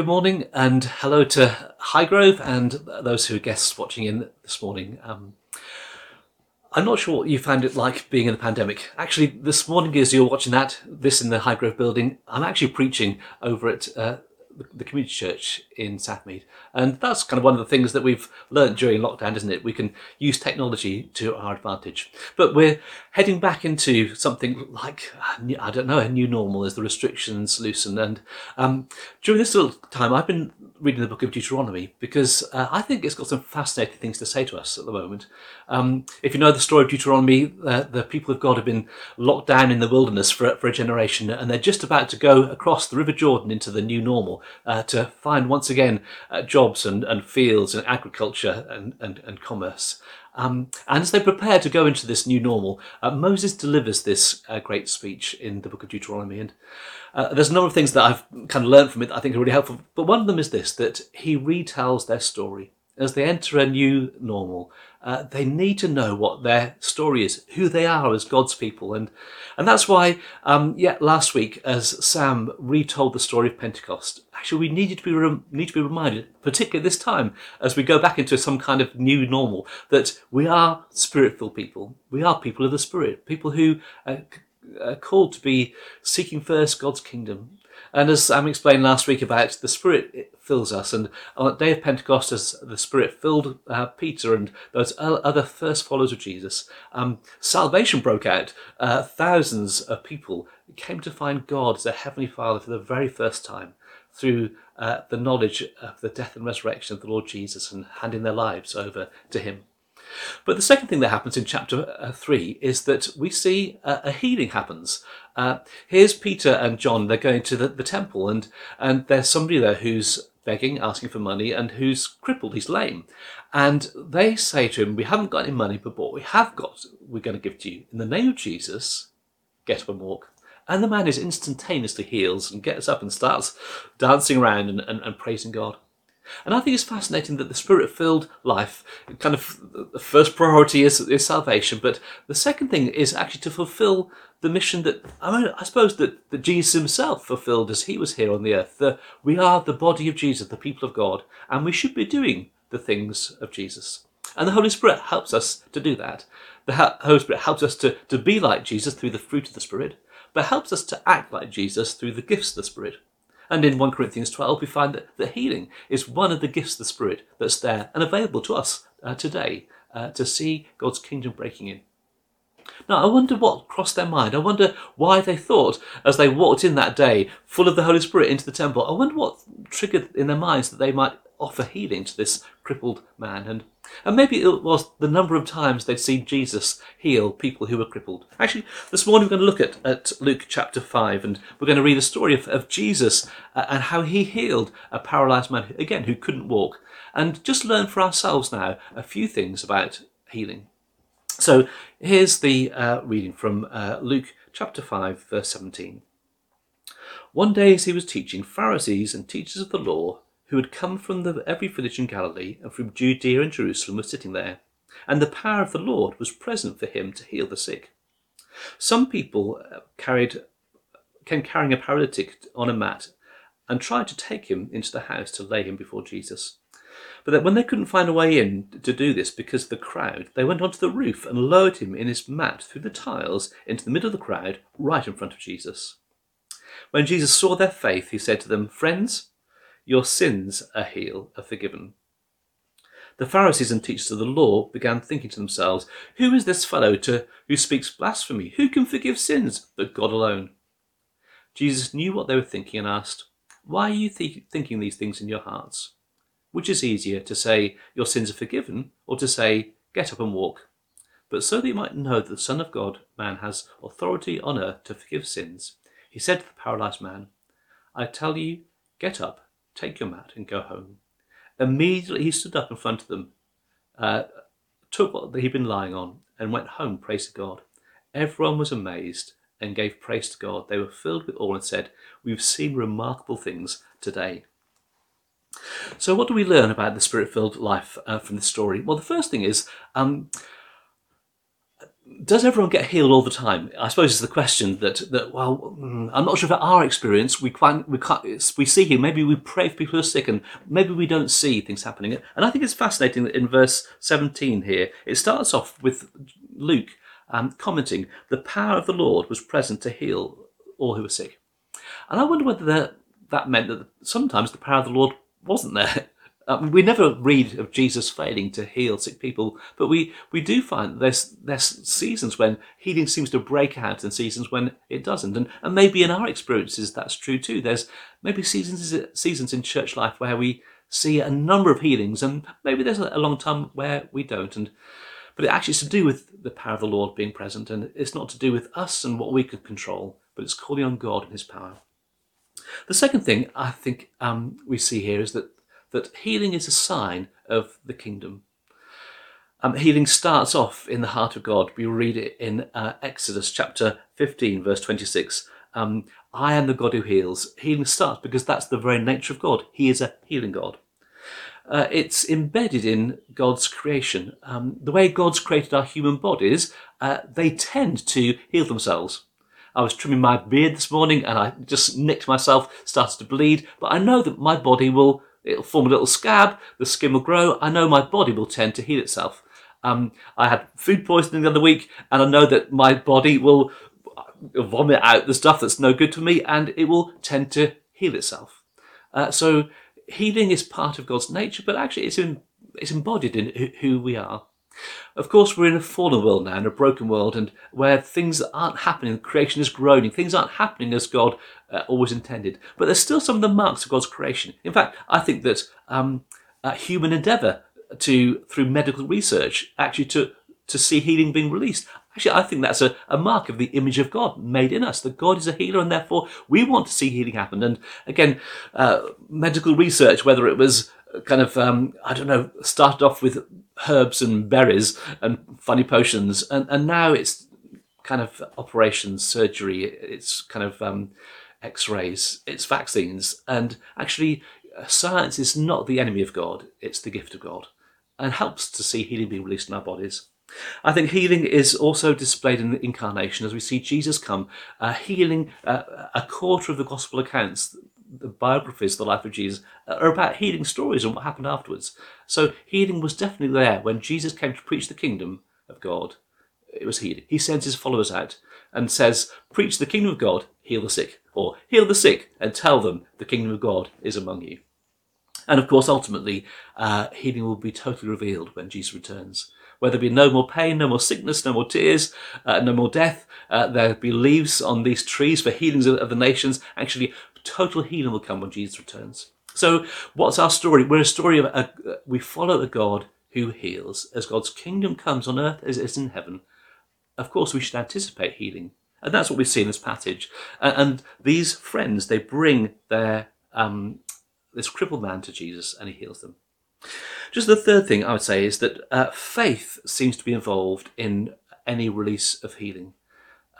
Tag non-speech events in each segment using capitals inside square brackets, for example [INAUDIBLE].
Good morning and hello to Highgrove and those who are guests watching in this morning. Um, I'm not sure what you found it like being in the pandemic. Actually, this morning, as you're watching that, this in the Highgrove building, I'm actually preaching over at uh, the community church in Southmead. And that's kind of one of the things that we've learned during lockdown, isn't it? We can use technology to our advantage. But we're heading back into something like, I don't know, a new normal as the restrictions loosen. And um, during this little time, I've been reading the book of Deuteronomy because uh, I think it's got some fascinating things to say to us at the moment. Um, if you know the story of Deuteronomy, uh, the people of God have been locked down in the wilderness for, for a generation and they're just about to go across the River Jordan into the new normal uh, to find once again uh, jobs and, and fields and agriculture and, and, and commerce. Um, and as they prepare to go into this new normal, uh, Moses delivers this uh, great speech in the book of Deuteronomy. And uh, there's a number of things that I've kind of learned from it that I think are really helpful. But one of them is this that he retells their story. As they enter a new normal, uh, they need to know what their story is, who they are as God's people. And, and that's why, um, yeah, last week, as Sam retold the story of Pentecost, actually we needed to be, rem- need to be reminded, particularly this time, as we go back into some kind of new normal, that we are spirit-filled people. We are people of the Spirit, people who are called to be seeking first God's kingdom, and as Sam explained last week about the Spirit fills us, and on the day of Pentecost, as the Spirit filled uh, Peter and those other first followers of Jesus, um, salvation broke out. Uh, thousands of people came to find God as their Heavenly Father for the very first time through uh, the knowledge of the death and resurrection of the Lord Jesus and handing their lives over to Him. But the second thing that happens in chapter uh, 3 is that we see uh, a healing happens. Uh, here's Peter and John, they're going to the, the, temple, and, and there's somebody there who's begging, asking for money, and who's crippled, he's lame. And they say to him, We haven't got any money, but what we have got, we're going to give to you. In the name of Jesus, get up and walk. And the man is instantaneously heals and gets up and starts dancing around and, and, and praising God. And I think it's fascinating that the spirit filled life, kind of the first priority is, is salvation, but the second thing is actually to fulfill the mission that I, mean, I suppose that, that Jesus himself fulfilled as he was here on the earth. That we are the body of Jesus, the people of God, and we should be doing the things of Jesus. And the Holy Spirit helps us to do that. The Holy Spirit helps us to, to be like Jesus through the fruit of the Spirit, but helps us to act like Jesus through the gifts of the Spirit. And in 1 Corinthians 12, we find that, that healing is one of the gifts of the Spirit that's there and available to us uh, today uh, to see God's kingdom breaking in. Now, I wonder what crossed their mind. I wonder why they thought, as they walked in that day, full of the Holy Spirit into the temple, I wonder what triggered in their minds that they might offer healing to this crippled man. And, and maybe it was the number of times they'd seen Jesus heal people who were crippled. Actually, this morning we're going to look at, at Luke chapter 5 and we're going to read the story of, of Jesus uh, and how he healed a paralyzed man, again, who couldn't walk. And just learn for ourselves now a few things about healing. So here's the uh, reading from uh, Luke chapter 5, verse 17. One day as he was teaching, Pharisees and teachers of the law who had come from the, every village in Galilee and from Judea and Jerusalem were sitting there, and the power of the Lord was present for him to heal the sick. Some people uh, carried came carrying a paralytic on a mat and tried to take him into the house to lay him before Jesus. But when they couldn't find a way in to do this because of the crowd, they went onto the roof and lowered him in his mat through the tiles into the middle of the crowd, right in front of Jesus. When Jesus saw their faith, he said to them, Friends, your sins are healed, are forgiven. The Pharisees and teachers of the law began thinking to themselves, Who is this fellow to, who speaks blasphemy? Who can forgive sins but God alone? Jesus knew what they were thinking and asked, Why are you th- thinking these things in your hearts? Which is easier, to say, Your sins are forgiven, or to say, Get up and walk? But so that you might know that the Son of God, man, has authority on earth to forgive sins, he said to the paralyzed man, I tell you, get up Take your mat and go home. Immediately he stood up in front of them, uh, took what he'd been lying on, and went home, praise to God. Everyone was amazed and gave praise to God. They were filled with awe and said, We've seen remarkable things today. So, what do we learn about the spirit filled life uh, from this story? Well, the first thing is um, does everyone get healed all the time? I suppose is the question that that well, mm, I'm not sure about our experience. We quite we can't, we see here. Maybe we pray for people who are sick, and maybe we don't see things happening. And I think it's fascinating that in verse 17 here, it starts off with Luke um, commenting, "The power of the Lord was present to heal all who were sick." And I wonder whether that, that meant that sometimes the power of the Lord wasn't there. [LAUGHS] Um, we never read of Jesus failing to heal sick people, but we, we do find there's there's seasons when healing seems to break out and seasons when it doesn't. And, and maybe in our experiences that's true too. There's maybe seasons seasons in church life where we see a number of healings, and maybe there's a long time where we don't. And but it actually is to do with the power of the Lord being present, and it's not to do with us and what we can control, but it's calling on God and His power. The second thing I think um, we see here is that that healing is a sign of the kingdom. Um, healing starts off in the heart of God. We read it in uh, Exodus chapter 15, verse 26. Um, I am the God who heals. Healing starts because that's the very nature of God. He is a healing God. Uh, it's embedded in God's creation. Um, the way God's created our human bodies, uh, they tend to heal themselves. I was trimming my beard this morning and I just nicked myself, started to bleed, but I know that my body will It'll form a little scab, the skin will grow. I know my body will tend to heal itself. Um, I had food poisoning the other week, and I know that my body will vomit out the stuff that's no good for me, and it will tend to heal itself. Uh, so healing is part of God's nature, but actually it's, in, it's embodied in who we are. Of course, we're in a fallen world now, in a broken world, and where things aren't happening, creation is groaning, things aren't happening as God uh, always intended. But there's still some of the marks of God's creation. In fact, I think that um, human endeavour to, through medical research, actually to to see healing being released. Actually, I think that's a, a mark of the image of God made in us, that God is a healer, and therefore we want to see healing happen. And again, uh, medical research, whether it was kind of, um, I don't know, started off with herbs and berries and funny potions, and, and now it's kind of operations, surgery, it's kind of um, x rays, it's vaccines. And actually, uh, science is not the enemy of God, it's the gift of God and helps to see healing being released in our bodies. I think healing is also displayed in the incarnation as we see Jesus come, uh, healing uh, a quarter of the gospel accounts the biographies, the life of Jesus, are about healing stories and what happened afterwards. So healing was definitely there when Jesus came to preach the kingdom of God. It was healing. He sends his followers out and says, Preach the kingdom of God, heal the sick, or heal the sick and tell them the kingdom of God is among you. And of course, ultimately, uh, healing will be totally revealed when Jesus returns. Where there be no more pain, no more sickness, no more tears, uh, no more death, uh, there'll be leaves on these trees for healings of, of the nations. Actually, total healing will come when Jesus returns. So, what's our story? We're a story of a, we follow a God who heals. As God's kingdom comes on earth as it is in heaven, of course, we should anticipate healing. And that's what we see in this passage. And these friends, they bring their um, this crippled man to Jesus and he heals them. Just the third thing I would say is that uh, faith seems to be involved in any release of healing.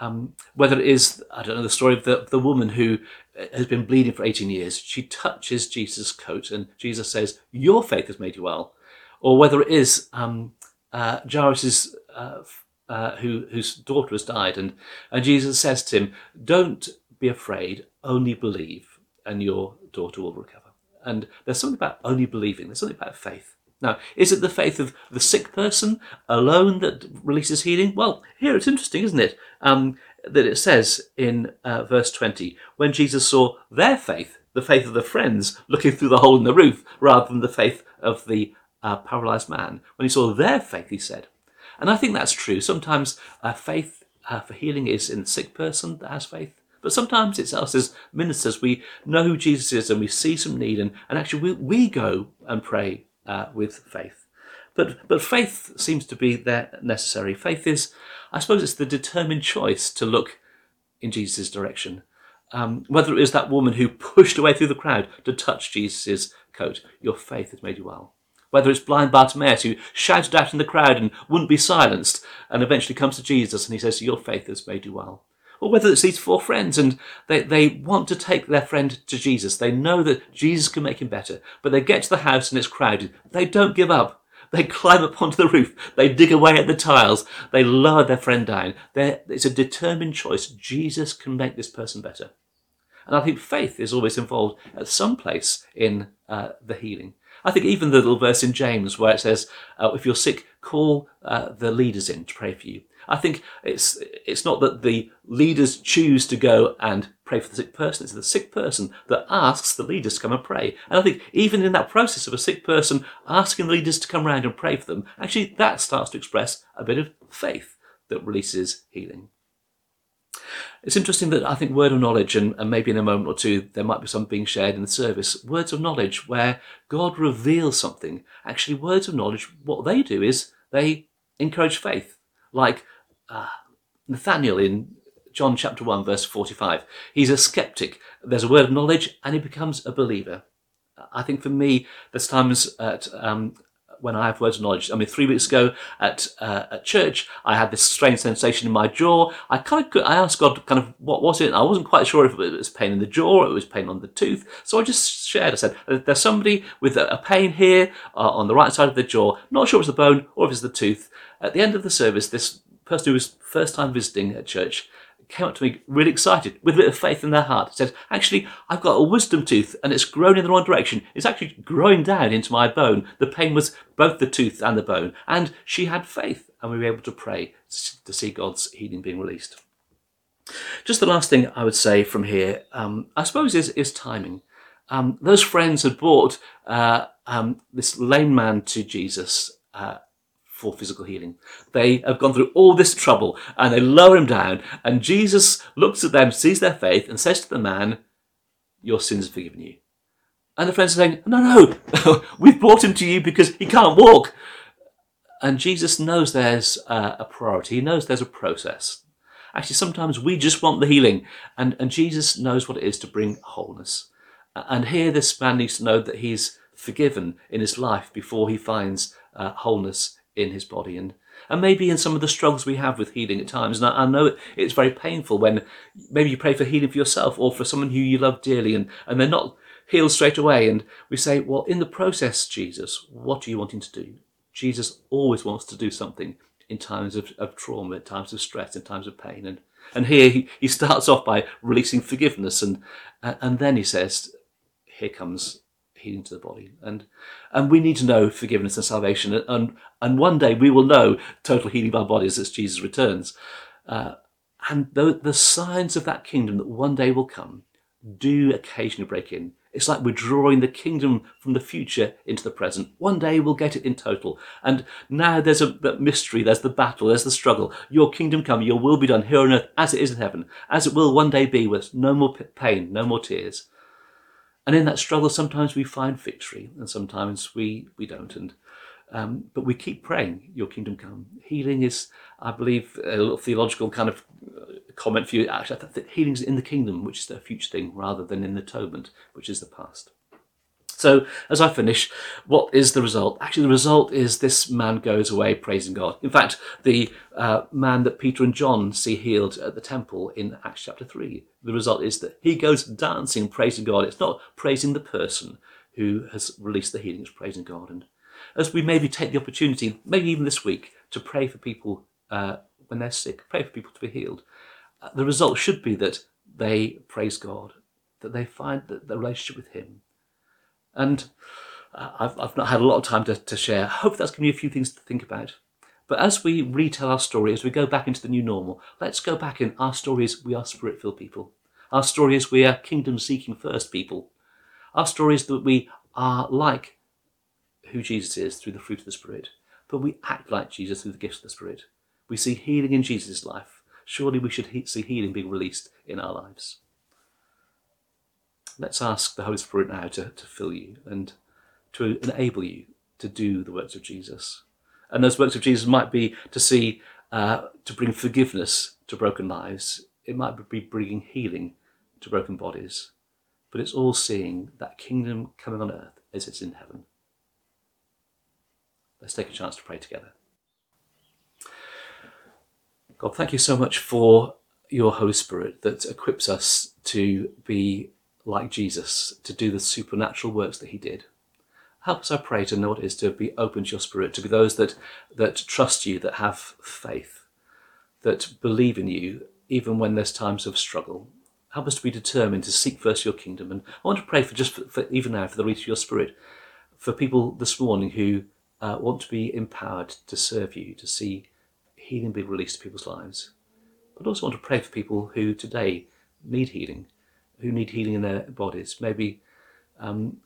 Um, whether it is, I don't know, the story of the, the woman who uh, has been bleeding for 18 years, she touches Jesus' coat and Jesus says, Your faith has made you well. Or whether it is um, uh, Jairus' uh, uh, who, whose daughter has died, and, and Jesus says to him, Don't be afraid, only believe, and your daughter will recover. And there's something about only believing, there's something about faith. Now, is it the faith of the sick person alone that releases healing? Well, here it's interesting, isn't it? Um, that it says in uh, verse 20, when Jesus saw their faith, the faith of the friends looking through the hole in the roof, rather than the faith of the uh, paralyzed man, when he saw their faith, he said. And I think that's true. Sometimes uh, faith uh, for healing is in the sick person that has faith. But sometimes it's us as ministers, we know who Jesus is and we see some need, and, and actually we, we go and pray uh, with faith. But, but faith seems to be there necessary. Faith is, I suppose, it's the determined choice to look in Jesus' direction. Um, whether it is that woman who pushed away through the crowd to touch Jesus' coat, your faith has made you well. Whether it's blind Bartimaeus who shouted out in the crowd and wouldn't be silenced and eventually comes to Jesus and he says, Your faith has made you well or whether it's these four friends and they, they want to take their friend to Jesus. They know that Jesus can make him better, but they get to the house and it's crowded. They don't give up. They climb up onto the roof. They dig away at the tiles. They lower their friend down. They're, it's a determined choice. Jesus can make this person better. And I think faith is always involved at some place in uh, the healing. I think even the little verse in James where it says, uh, if you're sick, call uh, the leaders in to pray for you. I think it's it's not that the leaders choose to go and pray for the sick person. It's the sick person that asks the leaders to come and pray. And I think even in that process of a sick person asking the leaders to come around and pray for them, actually that starts to express a bit of faith that releases healing. It's interesting that I think word of knowledge, and, and, maybe in a moment or two there might be some being shared in the service, words of knowledge where God reveals something. Actually, words of knowledge, what they do is they encourage faith. Like uh, Nathaniel in John chapter 1, verse 45. He's a skeptic. There's a word of knowledge and he becomes a believer. I think for me, there's times at, um, when I have words of knowledge. I mean, three weeks ago at uh, at church, I had this strange sensation in my jaw. I kind of I asked God, kind of, what was it? I wasn't quite sure if it was pain in the jaw or it was pain on the tooth. So I just shared. I said, "There's somebody with a, pain here uh, on the right side of the jaw. Not sure if it's the bone or if it's the tooth." At the end of the service, this person who was first time visiting a church came up to me really excited with a bit of faith in their heart. Said, actually, I've got a wisdom tooth and it's grown in the wrong direction. It's actually growing down into my bone. The pain was both the tooth and the bone. And she had faith and we were able to pray to see God's healing being released. Just the last thing I would say from here, um, I suppose, is, is timing. Um, those friends had brought uh, um, this lame man to Jesus uh, for physical healing. They have gone through all this trouble and they lower him down, and Jesus looks at them, sees their faith, and says to the man, Your sins are forgiven you. And the friends are saying, No, no, [LAUGHS] we've brought him to you because he can't walk. And Jesus knows there's a priority, he knows there's a process. Actually, sometimes we just want the healing, and, and Jesus knows what it is to bring wholeness. And here, this man needs to know that he's forgiven in his life before he finds uh, wholeness in his body and and maybe in some of the struggles we have with healing at times. And I, I, know it's very painful when maybe you pray for healing for yourself or for someone who you love dearly and, and they're not healed straight away. And we say, well, in the process, Jesus, what are you wanting to do? Jesus always wants to do something in times of, of trauma, in times of stress, in times of pain. And, and here he, he starts off by releasing forgiveness and, and then he says, here comes healing to the body. And and we need to know forgiveness and salvation. And and one day we will know total healing of our bodies as Jesus returns. Uh, and the, the signs of that kingdom that one day will come do occasionally break in. It's like we're drawing the kingdom from the future into the present. One day we'll get it in total. And now there's a mystery, there's the battle, there's the struggle. Your kingdom come, your will be done here on earth as it is in heaven, as it will one day be with no more pain, no more tears. And in that struggle, sometimes we find victory, and sometimes we we don't. And um, but we keep praying, "Your kingdom come." Healing is, I believe, a little theological kind of uh, comment for you. Actually, I think healing is in the kingdom, which is the future thing, rather than in the atonement, which is the past. So, as I finish, what is the result? Actually, the result is this man goes away praising God. In fact, the uh, man that Peter and John see healed at the temple in Acts chapter 3, the result is that he goes dancing, praising God. It's not praising the person who has released the healing, it's praising God. And as we maybe take the opportunity, maybe even this week, to pray for people uh, when they're sick, pray for people to be healed, uh, the result should be that they praise God, that they find that the relationship with Him and uh, I've, I've not had a lot of time to, to share. I hope that's given you a few things to think about. But as we retell our story, as we go back into the new normal, let's go back in our story is we are spirit filled people. Our story is we are kingdom seeking first people. Our story is that we are like who Jesus is through the fruit of the Spirit, but we act like Jesus through the gifts of the Spirit. We see healing in Jesus' life. Surely we should see healing being released in our lives let's ask the Holy Spirit now to, to fill you and to enable you to do the works of Jesus. And those works of Jesus might be to see, uh, to bring forgiveness to broken lives. It might be bringing healing to broken bodies. But it's all seeing that kingdom coming on earth as it's in heaven. Let's take a chance to pray together. God, thank you so much for your Holy Spirit that equips us to be like Jesus, to do the supernatural works that he did. Help us, I pray, to know what it is to be open to your spirit, to be those that, that trust you, that have faith, that believe in you, even when there's times of struggle. Help us to be determined to seek first your kingdom. And I want to pray for just for, for even now, for the reach of your spirit, for people this morning who uh, want to be empowered to serve you, to see healing be released to people's lives. But also want to pray for people who today need healing, who need healing in their bodies. Maybe um,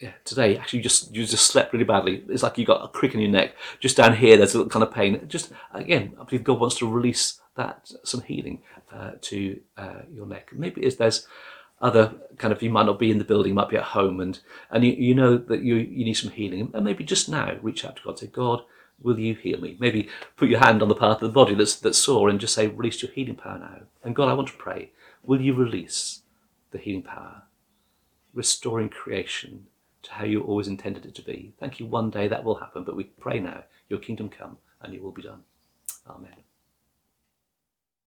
yeah, today actually you just you just slept really badly. It's like you got a crick in your neck. Just down here, there's a little kind of pain. Just again, I believe God wants to release that some healing uh, to uh, your neck. Maybe is there's other kind of you might not be in the building, you might be at home, and and you, you know that you you need some healing, and maybe just now reach out to God, say, God, will you heal me? Maybe put your hand on the part of the body that's that's sore, and just say, release your healing power now. And God, I want to pray, will you release the healing power, restoring creation to how you always intended it to be? Thank you. One day that will happen, but we pray now, your kingdom come, and it will be done. Amen.